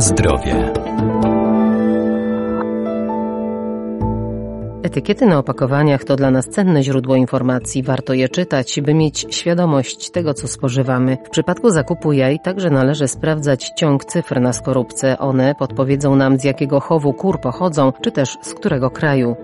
Zdrowie. Etykiety na opakowaniach to dla nas cenne źródło informacji. Warto je czytać, by mieć świadomość tego, co spożywamy. W przypadku zakupu jaj także należy sprawdzać ciąg cyfr na skorupce. One podpowiedzą nam, z jakiego chowu kur pochodzą, czy też z którego kraju.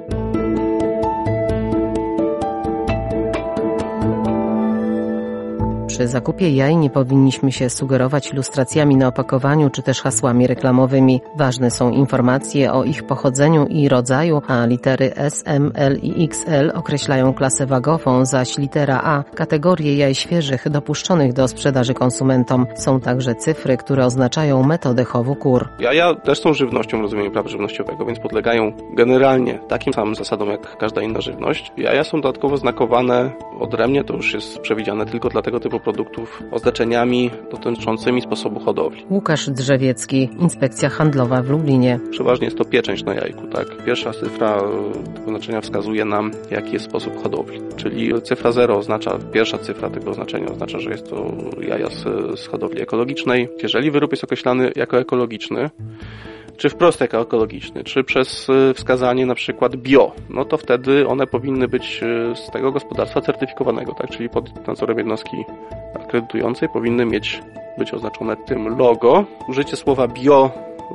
Przy zakupie jaj nie powinniśmy się sugerować ilustracjami na opakowaniu czy też hasłami reklamowymi. Ważne są informacje o ich pochodzeniu i rodzaju, a litery S, M, L i XL określają klasę wagową, zaś litera A kategorię jaj świeżych dopuszczonych do sprzedaży konsumentom. Są także cyfry, które oznaczają metodę chowu kur. Jaja też są żywnością w rozumieniu prawa żywnościowego, więc podlegają generalnie takim samym zasadom jak każda inna żywność. Jaja są dodatkowo znakowane odrębnie, to już jest przewidziane tylko dla tego typu produktów oznaczeniami dotyczącymi sposobu hodowli. Łukasz Drzewiecki, Inspekcja Handlowa w Lublinie. Przeważnie jest to pieczęć na jajku, tak? Pierwsza cyfra tego znaczenia wskazuje nam, jaki jest sposób hodowli. Czyli cyfra 0 oznacza, pierwsza cyfra tego oznaczenia oznacza, że jest to jaja z, z hodowli ekologicznej. Jeżeli wyrób jest określany jako ekologiczny, czy wprost ekologiczny, czy przez wskazanie na przykład bio, no to wtedy one powinny być z tego gospodarstwa certyfikowanego, tak? Czyli pod nadzorem jednostki akredytującej powinny mieć być oznaczone tym logo. Użycie słowa bio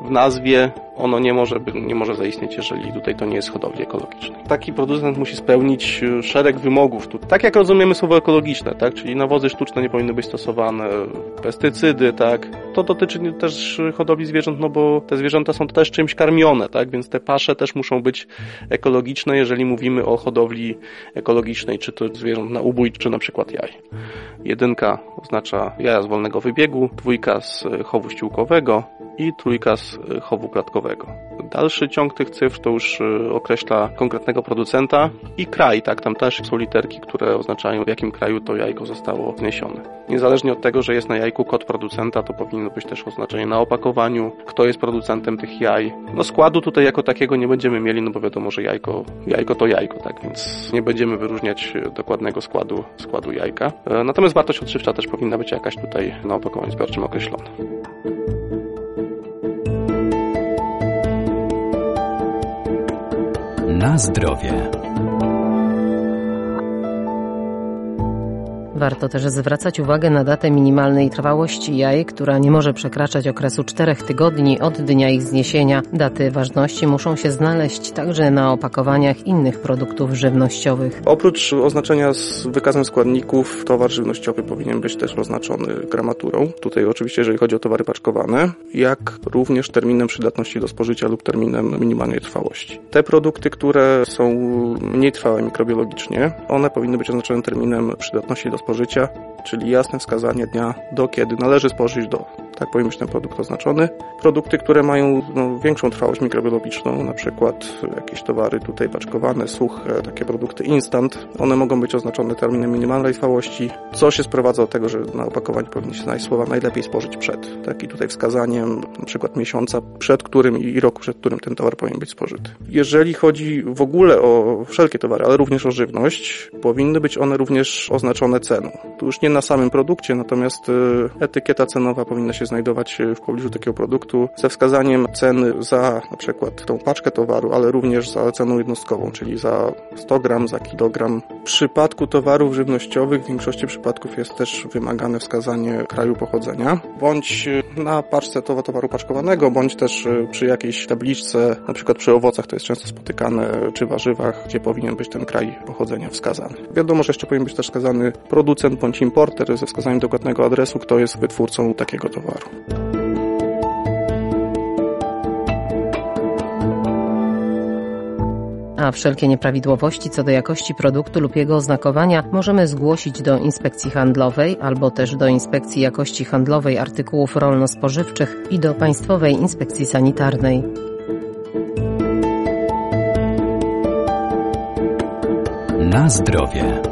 w nazwie ono nie może, nie może zaistnieć, jeżeli tutaj to nie jest hodowli ekologicznej. Taki producent musi spełnić szereg wymogów. Tak jak rozumiemy słowo ekologiczne, tak? czyli nawozy sztuczne nie powinny być stosowane, pestycydy, tak? To dotyczy też hodowli zwierząt, no bo te zwierzęta są też czymś karmione, tak? Więc te pasze też muszą być ekologiczne, jeżeli mówimy o hodowli ekologicznej, czy to zwierząt na ubój, czy na przykład jaj. Jedynka oznacza jaja z wolnego wybiegu, dwójka z chowu ściółkowego i trójka z chowu klatkowego. Dalszy ciąg tych cyfr to już określa konkretnego producenta i kraj, tak, tam też są literki, które oznaczają w jakim kraju to jajko zostało zniesione. Niezależnie od tego, że jest na jajku kod producenta, to powinno być też oznaczenie na opakowaniu, kto jest producentem tych jaj. No składu tutaj jako takiego nie będziemy mieli, no bo wiadomo, że jajko, jajko to jajko, tak, więc nie będziemy wyróżniać dokładnego składu, składu jajka. Natomiast wartość odżywcza też powinna być jakaś tutaj na opakowaniu zbiorczym określona. Na zdrowie. Warto też zwracać uwagę na datę minimalnej trwałości jaj, która nie może przekraczać okresu czterech tygodni od dnia ich zniesienia. Daty ważności muszą się znaleźć także na opakowaniach innych produktów żywnościowych. Oprócz oznaczenia z wykazem składników, towar żywnościowy powinien być też oznaczony gramaturą. Tutaj oczywiście, jeżeli chodzi o towary paczkowane, jak również terminem przydatności do spożycia lub terminem minimalnej trwałości. Te produkty, które są mniej trwałe mikrobiologicznie, one powinny być oznaczone terminem przydatności do spożycia spożycia, czyli jasne wskazanie dnia, do kiedy należy spożyć do. Tak powinien być ten produkt oznaczony. Produkty, które mają no, większą trwałość mikrobiologiczną, na przykład jakieś towary tutaj paczkowane, suche, takie produkty instant, one mogą być oznaczone terminem minimalnej trwałości, co się sprowadza do tego, że na opakowaniu powinni się znaleźć słowa najlepiej spożyć przed. Tak i tutaj wskazaniem na przykład miesiąca, przed którym i roku, przed którym ten towar powinien być spożyty. Jeżeli chodzi w ogóle o wszelkie towary, ale również o żywność, powinny być one również oznaczone ceną. Tu już nie na samym produkcie, natomiast etykieta cenowa powinna się znajdować w pobliżu takiego produktu ze wskazaniem ceny za na przykład tą paczkę towaru, ale również za cenę jednostkową, czyli za 100 gram, za kilogram. W przypadku towarów żywnościowych w większości przypadków jest też wymagane wskazanie kraju pochodzenia, bądź na paczce towaru paczkowanego, bądź też przy jakiejś tabliczce, na przykład przy owocach to jest często spotykane, czy warzywach, gdzie powinien być ten kraj pochodzenia wskazany. Wiadomo, że jeszcze powinien być też wskazany producent bądź importer ze wskazaniem dokładnego adresu, kto jest wytwórcą takiego towaru. A wszelkie nieprawidłowości co do jakości produktu lub jego oznakowania możemy zgłosić do Inspekcji Handlowej albo też do Inspekcji Jakości Handlowej Artykułów Rolno-Spożywczych i do Państwowej Inspekcji Sanitarnej. Na zdrowie.